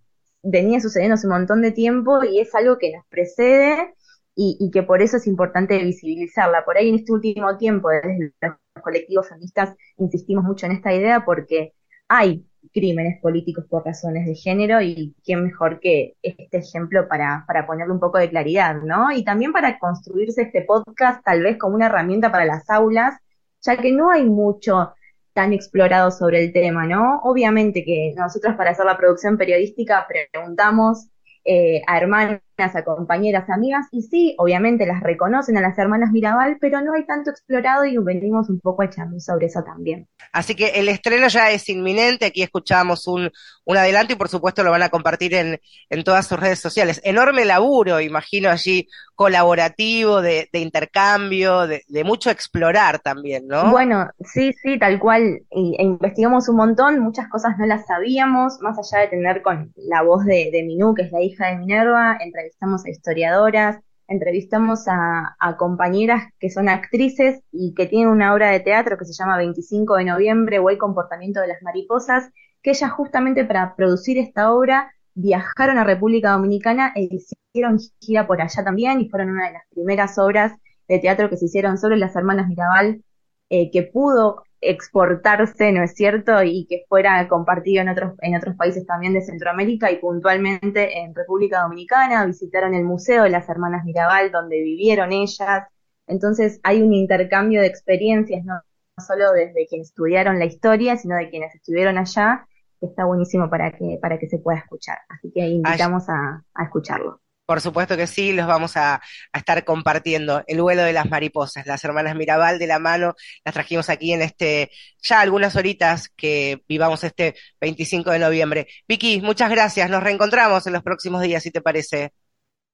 venía sucediendo hace un montón de tiempo y es algo que nos precede y, que por eso es importante visibilizarla. Por ahí en este último tiempo, desde los colectivos feministas, insistimos mucho en esta idea porque hay crímenes políticos por razones de género y quién mejor que este ejemplo para, para ponerle un poco de claridad, ¿no? Y también para construirse este podcast tal vez como una herramienta para las aulas, ya que no hay mucho tan explorado sobre el tema, ¿no? Obviamente que nosotros para hacer la producción periodística preguntamos eh, a hermanas, a compañeras, amigas, y sí, obviamente las reconocen a las hermanas Mirabal, pero no hay tanto explorado y venimos un poco echando sobre eso también. Así que el estreno ya es inminente, aquí escuchamos un, un adelanto y por supuesto lo van a compartir en, en todas sus redes sociales. Enorme laburo, imagino allí, colaborativo, de, de intercambio, de, de, mucho explorar también, ¿no? Bueno, sí, sí, tal cual. E investigamos un montón, muchas cosas no las sabíamos, más allá de tener con la voz de, de Minú, que es la hija de Minerva, entrevistamos a historiadoras, entrevistamos a, compañeras que son actrices y que tienen una obra de teatro que se llama 25 de noviembre o El comportamiento de las mariposas, que ellas justamente para producir esta obra viajaron a República Dominicana e hicieron gira por allá también y fueron una de las primeras obras de teatro que se hicieron sobre las hermanas Mirabal eh, que pudo exportarse, ¿no es cierto? Y que fuera compartido en otros, en otros países también de Centroamérica y puntualmente en República Dominicana. Visitaron el Museo de las Hermanas Mirabal, donde vivieron ellas. Entonces hay un intercambio de experiencias, no solo desde quienes estudiaron la historia, sino de quienes estuvieron allá que está buenísimo para que, para que se pueda escuchar. Así que invitamos a, a escucharlo. Por supuesto que sí, los vamos a, a, estar compartiendo. El vuelo de las mariposas, las hermanas Mirabal de la mano, las trajimos aquí en este, ya algunas horitas que vivamos este 25 de noviembre. Vicky, muchas gracias. Nos reencontramos en los próximos días, si te parece.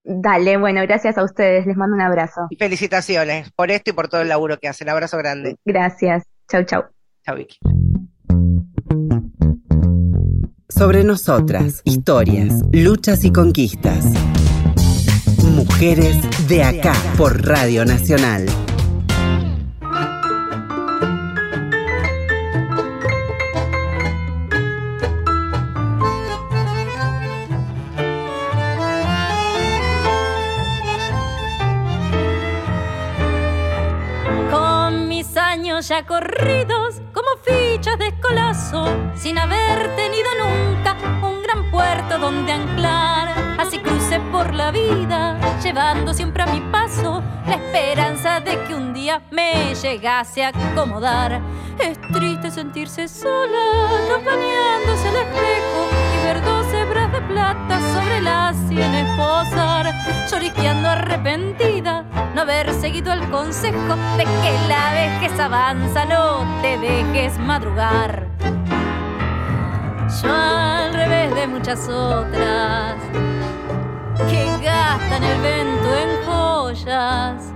Dale, bueno, gracias a ustedes. Les mando un abrazo. Y felicitaciones por esto y por todo el laburo que hacen. Abrazo grande. Gracias. Chau, chau. Chau, Vicky sobre nosotras, historias, luchas y conquistas. Mujeres de acá por Radio Nacional. Con mis años ya corridos, de escolazo, sin haber tenido nunca un gran puerto donde anclar. Así crucé por la vida, llevando siempre a mi paso la esperanza de que un día me llegase a acomodar. Es triste sentirse sola, al espejo y ver dos hebras de plata sobre las sienes posar, lloriqueando arrepentida, no haber seguido el consejo de que la vejez avanza, no te dejes madrugar. Yo al revés de muchas otras que gastan el vento en joyas,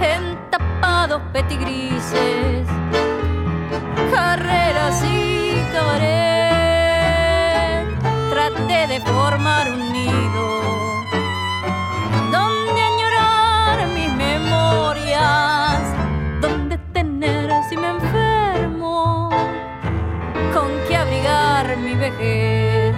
en tapados petigrises, carreras y cabaret. Traté de formar un nido donde añorar mis memorias, donde tener si me enfermo, con qué abrigar mi vejez.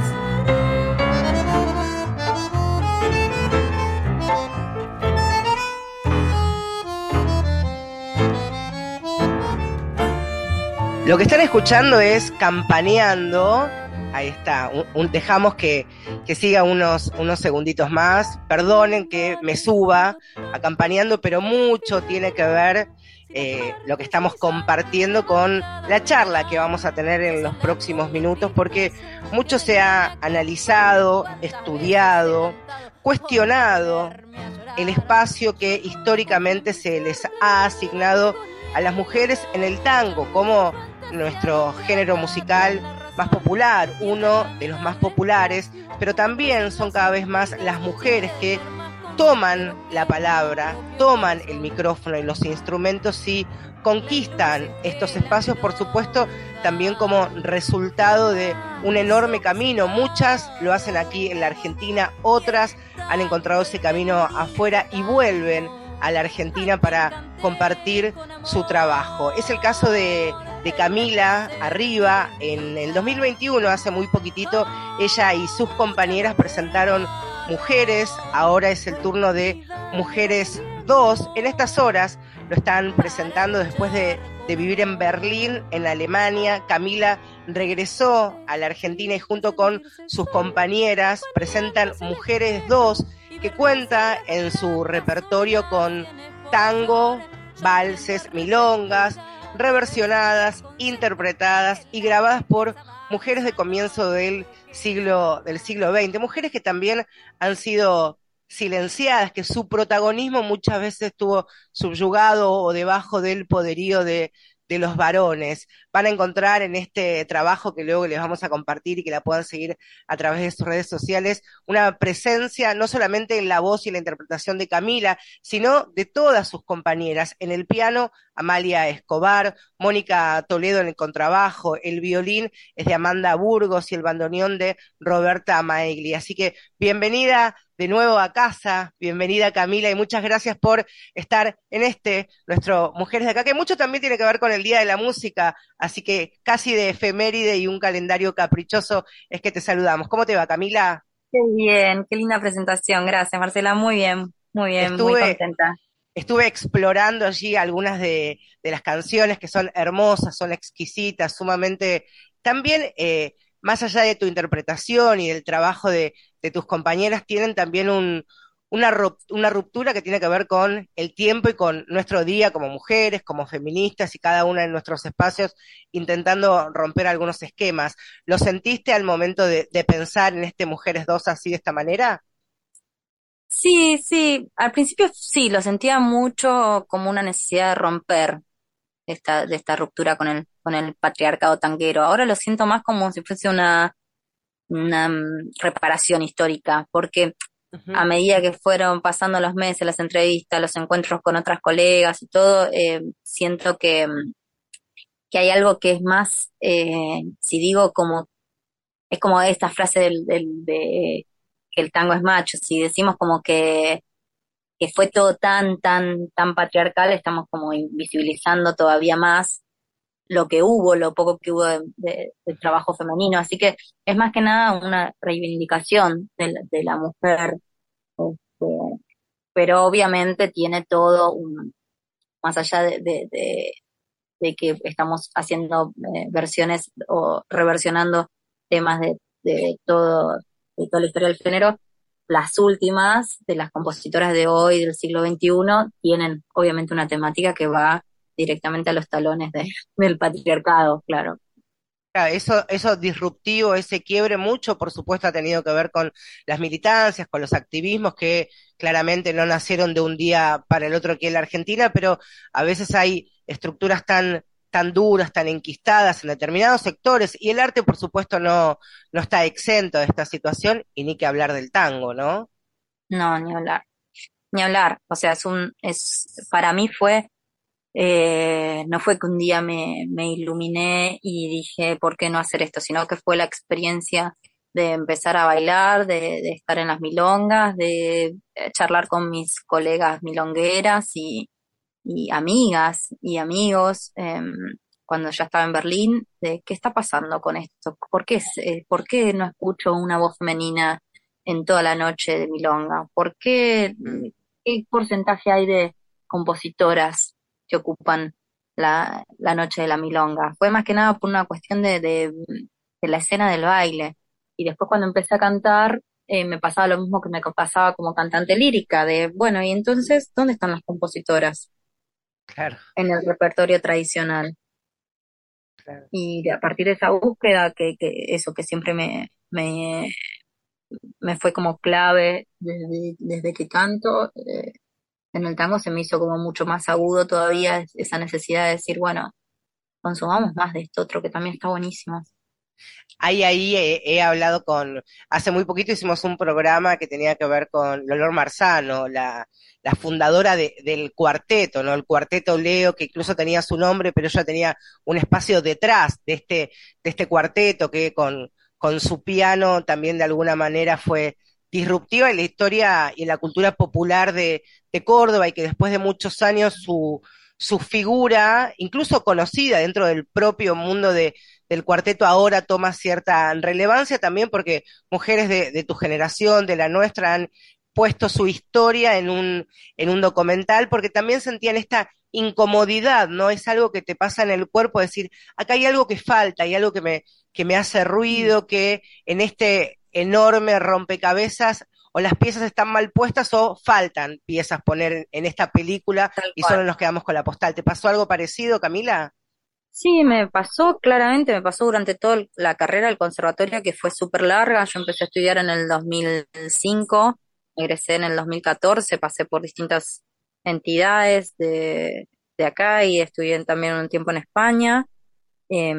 Lo que están escuchando es Campaneando. Ahí está. Dejamos que, que siga unos, unos segunditos más. Perdonen que me suba acompañando, pero mucho tiene que ver eh, lo que estamos compartiendo con la charla que vamos a tener en los próximos minutos, porque mucho se ha analizado, estudiado, cuestionado el espacio que históricamente se les ha asignado a las mujeres en el tango como nuestro género musical más popular, uno de los más populares, pero también son cada vez más las mujeres que toman la palabra, toman el micrófono y los instrumentos y conquistan estos espacios, por supuesto, también como resultado de un enorme camino. Muchas lo hacen aquí en la Argentina, otras han encontrado ese camino afuera y vuelven a la Argentina para compartir su trabajo. Es el caso de, de Camila Arriba. En el 2021, hace muy poquitito, ella y sus compañeras presentaron Mujeres. Ahora es el turno de Mujeres 2. En estas horas lo están presentando después de, vivir en Berlín, en Alemania. Camila regresó a la Argentina y junto con sus compañeras presentan Mujeres 2 que cuenta en su repertorio con tango, valses, milongas, reversionadas, interpretadas y grabadas por mujeres de comienzo del siglo, del siglo XX, mujeres que también han sido silenciadas, que su protagonismo muchas veces estuvo subyugado o debajo del poderío de, de los varones. Van a encontrar en este trabajo que luego les vamos a compartir y que la puedan seguir a través de sus redes sociales, una presencia no solamente en la voz y la interpretación de Camila, sino de todas sus compañeras. En el piano, Amalia Escobar, Mónica Toledo en el contrabajo, el violín es de Amanda Burgos y el bandoneón de Roberta Maegli. Así que bienvenida de nuevo a casa, bienvenida Camila y muchas gracias por estar en este, nuestro Mujeres de acá, que mucho también tiene que ver con el Día de la Música, así que casi de efeméride y un calendario caprichoso es que te saludamos. ¿Cómo te va Camila? Qué bien, qué linda presentación. Gracias, Marcela. Muy bien, muy bien, muy Estuve- contenta. Estuve explorando allí algunas de, de las canciones que son hermosas, son exquisitas, sumamente, también eh, más allá de tu interpretación y del trabajo de, de tus compañeras, tienen también un, una, ru- una ruptura que tiene que ver con el tiempo y con nuestro día como mujeres, como feministas y cada una de nuestros espacios intentando romper algunos esquemas. ¿Lo sentiste al momento de, pensar en este Mujeres Dos así de esta manera? Sí, sí, al principio sí, lo sentía mucho como una necesidad de romper esta, de esta ruptura con el, con el patriarcado tanguero. Ahora lo siento más como si fuese una, una mm, reparación histórica, porque A medida que fueron pasando los meses, las entrevistas, los encuentros con otras colegas y todo, eh, siento que, que hay algo que es más, eh, si digo como, es como esta frase del, del- de que el tango es macho, si decimos como que, que fue todo tan, tan, tan patriarcal, estamos como invisibilizando todavía más lo que hubo, lo poco que hubo de, trabajo femenino, así que es más que nada una reivindicación de la, mujer, este, pero obviamente tiene todo un, más allá de, que estamos haciendo eh, versiones o reversionando temas de, de todo de toda la historia del género, las últimas de las compositoras de hoy, del siglo XXI, tienen obviamente una temática que va directamente a los talones de, del patriarcado, claro. Eso, eso disruptivo, ese quiebre, mucho, por supuesto, ha tenido que ver con las militancias, con los activismos que claramente no nacieron de un día para el otro aquí en la Argentina, pero a veces hay estructuras tan, tan duras, tan enquistadas en determinados sectores, y el arte, por supuesto, no, no está exento de esta situación, y ni que hablar del tango, ¿no? No, ni hablar. Ni hablar. O sea, es un, es, para mí fue eh, no fue que un día me, iluminé y dije, ¿por qué no hacer esto? Sino que fue la experiencia de empezar a bailar, de, estar en las milongas, de eh, charlar con mis colegas milongueras y, amigas y amigos em, cuando ya estaba en Berlín, de qué está pasando con esto, ¿Por qué, ¿por qué no escucho una voz femenina en toda la noche de milonga? ¿Por qué, qué porcentaje hay de compositoras que ocupan la, la noche de la milonga. Fue más que nada por una cuestión de, de, la escena del baile. Y después cuando empecé a cantar, eh, me pasaba lo mismo que me pasaba como cantante lírica, de, bueno, y entonces, ¿dónde están las compositoras? Claro. En el repertorio tradicional. Claro. Y a partir de esa búsqueda, que, que eso que siempre me, me, me fue como clave desde, desde que canto, eh, en el tango se me hizo como mucho más agudo todavía esa necesidad de decir, bueno, consumamos más de esto otro que también está buenísimo. Ahí, ahí he, he, hablado con, hace muy poquito hicimos un programa que tenía que ver con Lolor Marzano, la, la fundadora de, del cuarteto, ¿no? El cuarteto Leo, que incluso tenía su nombre, pero ella tenía un espacio detrás de este, de este cuarteto que con, con su piano también de alguna manera fue disruptiva en la historia y en la cultura popular de, de Córdoba y que después de muchos años su, su figura, incluso conocida dentro del propio mundo de, del cuarteto, ahora toma cierta relevancia también porque mujeres de, de, tu generación, de la nuestra, han puesto su historia en un, en un documental porque también sentían esta incomodidad, ¿no? Es algo que te pasa en el cuerpo, decir, acá hay algo que falta, hay algo que me, que me hace ruido, que en este enorme rompecabezas o las piezas están mal puestas o faltan piezas poner en esta película y solo nos quedamos con la postal. ¿Te pasó algo parecido, Camila? Sí, me pasó claramente, me pasó durante toda la carrera del conservatorio que fue súper larga. Yo empecé a estudiar en el 2005, egresé en el 2014, pasé por distintas entidades de, de acá y estudié también un tiempo en España, eh,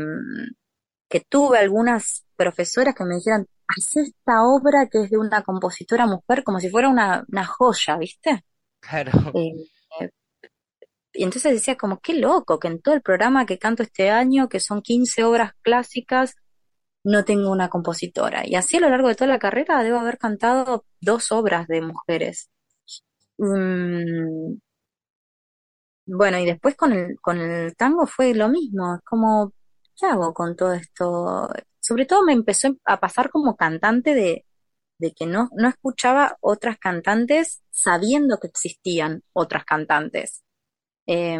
que tuve algunas profesoras que me dijeron, haz esta obra que es de una compositora mujer como si fuera una, una joya, ¿viste? Claro. Eh, y entonces decía como, qué loco, que en todo el programa que canto este año, que son 15 obras clásicas, no tengo una compositora. Y así a lo largo de toda la carrera debo haber cantado dos obras de mujeres. Mm, bueno, y después con el, con el tango fue lo mismo, es como, ¿qué hago con todo esto? sobre todo me empezó a pasar como cantante de, de que no, no escuchaba otras cantantes sabiendo que existían otras cantantes. Eh,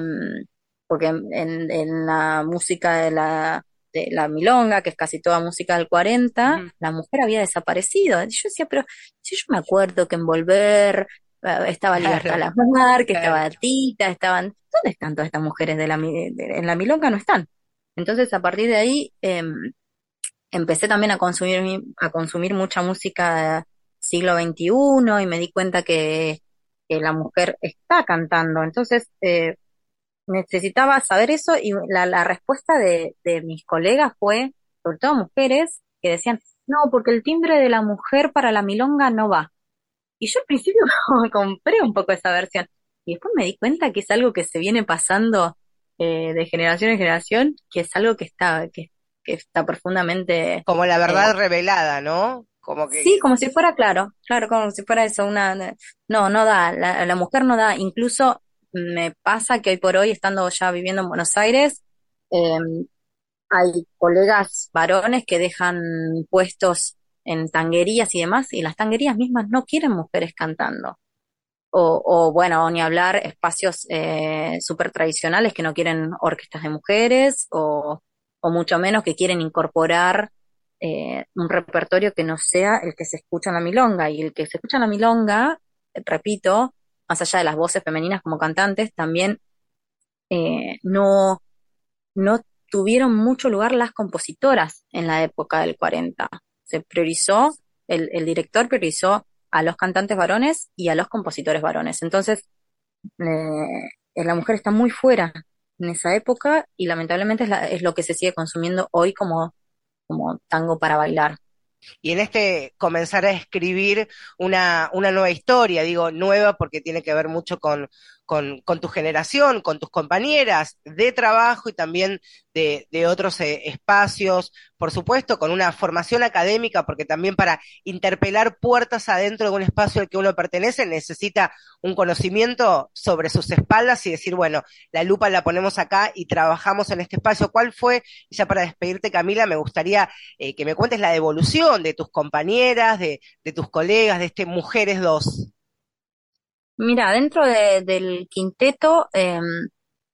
porque en, en, la música de la, de la milonga, que es casi toda música del 40, uh -huh. la mujer había desaparecido. Yo decía, pero si yo me acuerdo que en Volver uh, estaba Libertad claro. Lamar, que claro. estaba Tita, estaban... ¿Dónde están todas estas mujeres de la, de, en la milonga? No están. Entonces, a partir de ahí, eh, empecé también a consumir, a consumir mucha música siglo XXI y me di cuenta que, que la mujer está cantando. Entonces, eh, necesitaba saber eso y la, la respuesta de, de, mis colegas fue, sobre todo mujeres, que decían, no, porque el timbre de la mujer para la milonga no va. Y yo al principio compré un poco esa versión. Y después me di cuenta que es algo que se viene pasando eh, de generación en generación, que es algo que está, que que está profundamente... Como la verdad eh, revelada, ¿no? Como que... Sí, como si fuera claro, claro, como si fuera eso, una... No, no da, la, la mujer no da, incluso me pasa que hoy por hoy, estando ya viviendo en Buenos Aires, eh, hay colegas varones que dejan puestos en tanguerías y demás, y las tanguerías mismas no quieren mujeres cantando. O, bueno, ni hablar espacios eh, súper tradicionales que no quieren orquestas de mujeres o, mucho menos que quieren incorporar eh, un repertorio que no sea el que se escucha en la milonga. Y el que se escucha en la milonga, repito, más allá de las voces femeninas como cantantes, también eh, no, no tuvieron mucho lugar las compositoras en la época del 40. Se priorizó, el, el director priorizó a los cantantes varones y a los compositores varones. Entonces, eh, la mujer está muy fuera en esa época y lamentablemente es, lo que se sigue consumiendo hoy como, como tango para bailar. Y en este comenzar a escribir una, una nueva historia, digo nueva porque tiene que ver mucho con, con, tu generación, con tus compañeras de trabajo y también de, otros eh, espacios, por supuesto, con una formación académica, porque también para interpelar puertas adentro de un espacio al que uno pertenece necesita un conocimiento sobre sus espaldas y decir, bueno, la lupa la ponemos acá y trabajamos en este espacio. ¿Cuál fue, ya para despedirte Camila, me gustaría eh, que me cuentes la devolución de tus compañeras, de, de tus colegas, de este Mujeres 2? Mira, dentro del quinteto, em,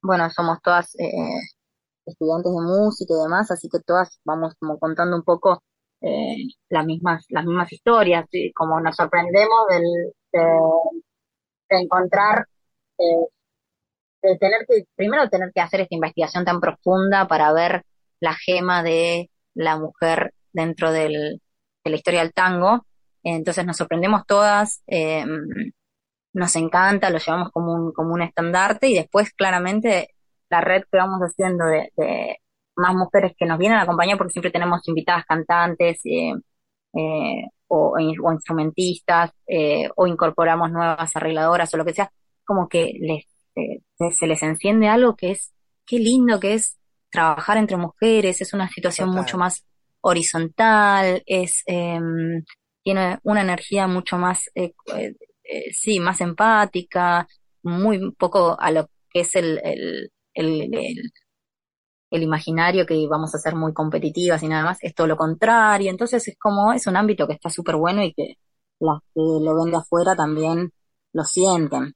bueno, somos todas eh, estudiantes de música y demás, así que todas vamos como contando un poco eh, las mismas las mismas historias, como nos sorprendemos del, de, encontrar, eh, de tener que, primero tener que hacer esta investigación tan profunda para ver la gema de la mujer dentro del, de la historia del tango. Entonces nos sorprendemos todas. Eh, nos encanta, lo llevamos como un, como un estandarte y después claramente la red que vamos haciendo de, más mujeres que nos vienen a acompañar porque siempre tenemos invitadas cantantes eh, eh, o, instrumentistas eh, o incorporamos nuevas arregladoras o lo que sea, como que les, se les enciende algo que es, qué lindo que es trabajar entre mujeres, es una situación mucho más horizontal, es em, tiene una energía mucho más eh, sí, más empática, muy poco a lo que es el, el, el, el, imaginario que vamos a ser muy competitivas y nada más, es todo lo contrario. Entonces es como, es un ámbito que está súper bueno y que las que lo ven de afuera también lo sienten.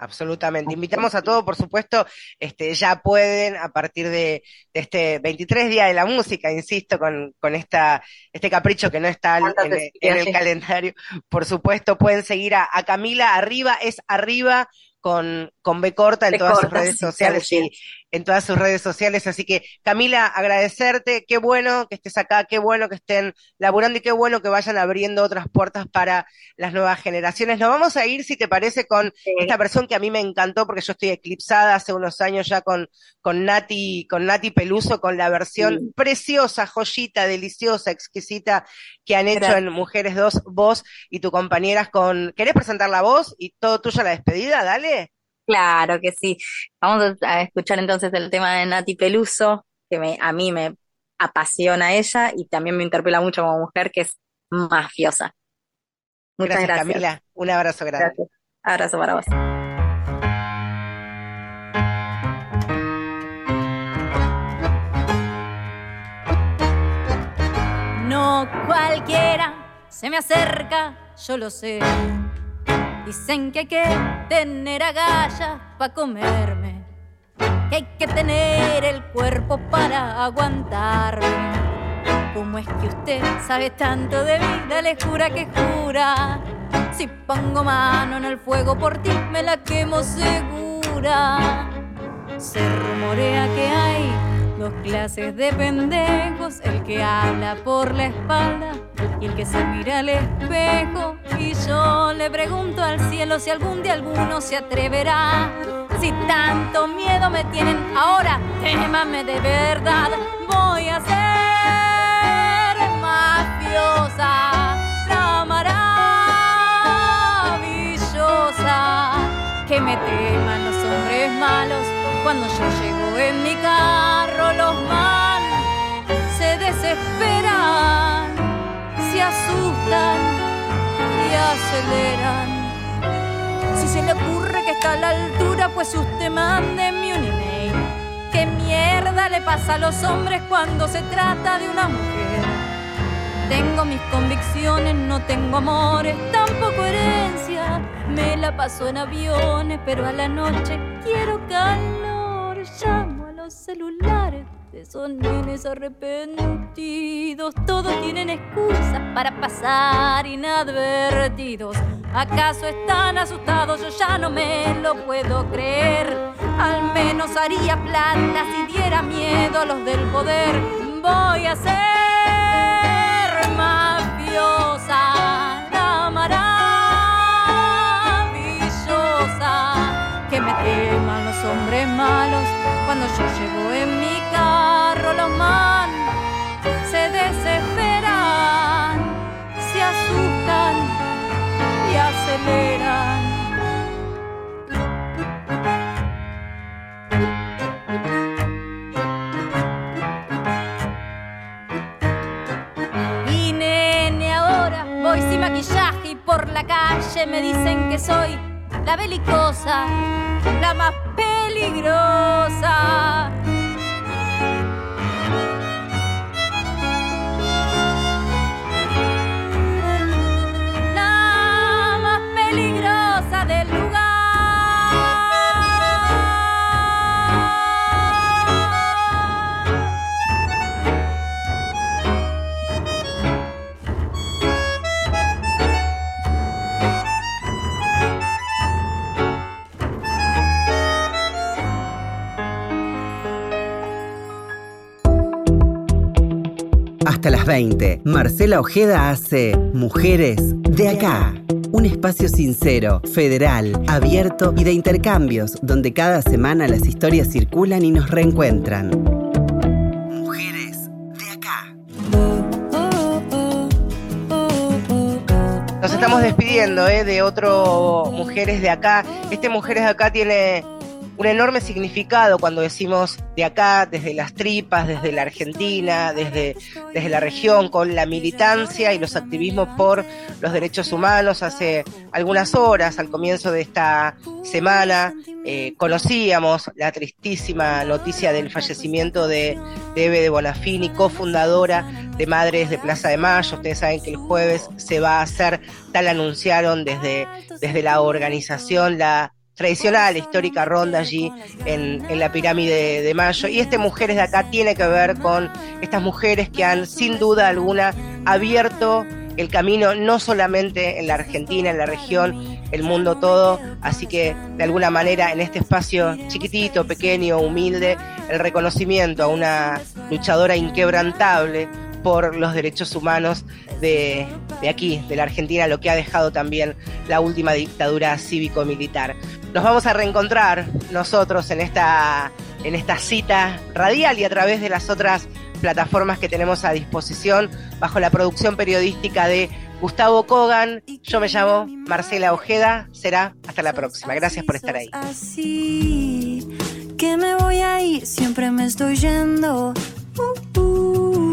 Absolutamente. Invitamos a todos, por supuesto, este, ya pueden a partir de, este 23 Día de la Música, insisto, con, con esta, este capricho que no está en, el calendario, por supuesto, pueden seguir a, a Camila arriba, es arriba con, con B corta en todas sus redes sociales y en todas sus redes sociales. Así que, Camila, agradecerte, qué bueno que estés acá, qué bueno que estén laburando y qué bueno que vayan abriendo otras puertas para las nuevas generaciones. Nos vamos a ir, si te parece, con esta persona que a mí me encantó, porque yo estoy eclipsada hace unos años ya con, con Nati, con Nati Peluso, con la versión preciosa, joyita, deliciosa, exquisita que han hecho en Mujeres 2, vos y tu compañeras con, ¿querés presentar la voz y todo tuyo la despedida? Dale. Claro que sí. Vamos a escuchar entonces el tema de Nati Peluso, que me, a mí me apasiona ella y también me interpela mucho como mujer, que es mafiosa. Muchas gracias. Camila. Un abrazo grande. Gracias. Abrazo para vos. No cualquiera se me acerca, yo lo sé Dicen que que tener agallas para comerme, que hay que tener el cuerpo para aguantarme. ¿Cómo es que usted sabe tanto de vida? Le jura que jura. Si pongo mano en el fuego por ti, me la quemo segura. Se rumorea que hay dos clases de pendejos, el que habla por la espalda y el que se mira al espejo. Y yo le pregunto al cielo si algún día alguno se atreverá. Si tanto miedo me tienen ahora, témame de verdad. Voy a ser mafiosa, la maravillosa. Que me teman los hombres malos cuando yo llego en mi carro, los man se desesperan, se asustan y aceleran. Si se le ocurre que está a la altura, pues usted mándeme un email. ¿Qué mierda le pasa a los hombres cuando se trata de una mujer? Tengo mis convicciones, no tengo amores, tampoco herencia me la paso en aviones, pero a la noche quiero calor. Llamo a los celulares de esos nenes arrepentidos. Todos tienen excusas para pasar inadvertidos. ¿Acaso están asustados? Yo ya no me lo puedo creer. Al menos haría plata si diera miedo a los del poder. Voy a ser mafiosa, la maravillosa. Que me teman los hombres malos cuando yo llego en mi carro. Los man la calle me dicen que soy la belicosa, la más peligrosa. Hasta las 20, Marcela Ojeda hace Mujeres de acá. Un espacio sincero, federal, abierto y de intercambios, donde cada semana las historias circulan y nos reencuentran. Mujeres de acá. Nos estamos despidiendo ¿eh? de otro Mujeres de Acá. Este Mujeres de Acá tiene un enorme significado cuando decimos de acá, desde las tripas, desde la Argentina, desde, desde la región, con la militancia y los activismos por los derechos humanos. Hace algunas horas, al comienzo de esta semana, eh, conocíamos la tristísima noticia del fallecimiento de, de de Bonafini, cofundadora de Madres de Plaza de Mayo. Ustedes saben que el jueves se va a hacer, tal anunciaron desde, desde la organización, la tradicional, histórica ronda allí en, en la pirámide de Mayo. Y este Mujeres de acá tiene que ver con estas mujeres que han, sin duda alguna, abierto el camino no solamente en la Argentina, en la región, el mundo todo. Así que, de alguna manera, en este espacio chiquitito, pequeño, humilde, el reconocimiento a una luchadora inquebrantable por los derechos humanos de, de, aquí, de la Argentina, lo que ha dejado también la última dictadura cívico-militar. Nos vamos a reencontrar nosotros en esta, en esta cita radial y a través de las otras plataformas que tenemos a disposición bajo la producción periodística de Gustavo Kogan. Yo me llamo Marcela Ojeda. Será hasta la próxima. Gracias por estar ahí. Así que me voy a siempre me estoy yendo. Uh, uh.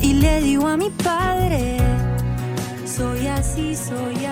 Y le digo a mi padre, soy así, soy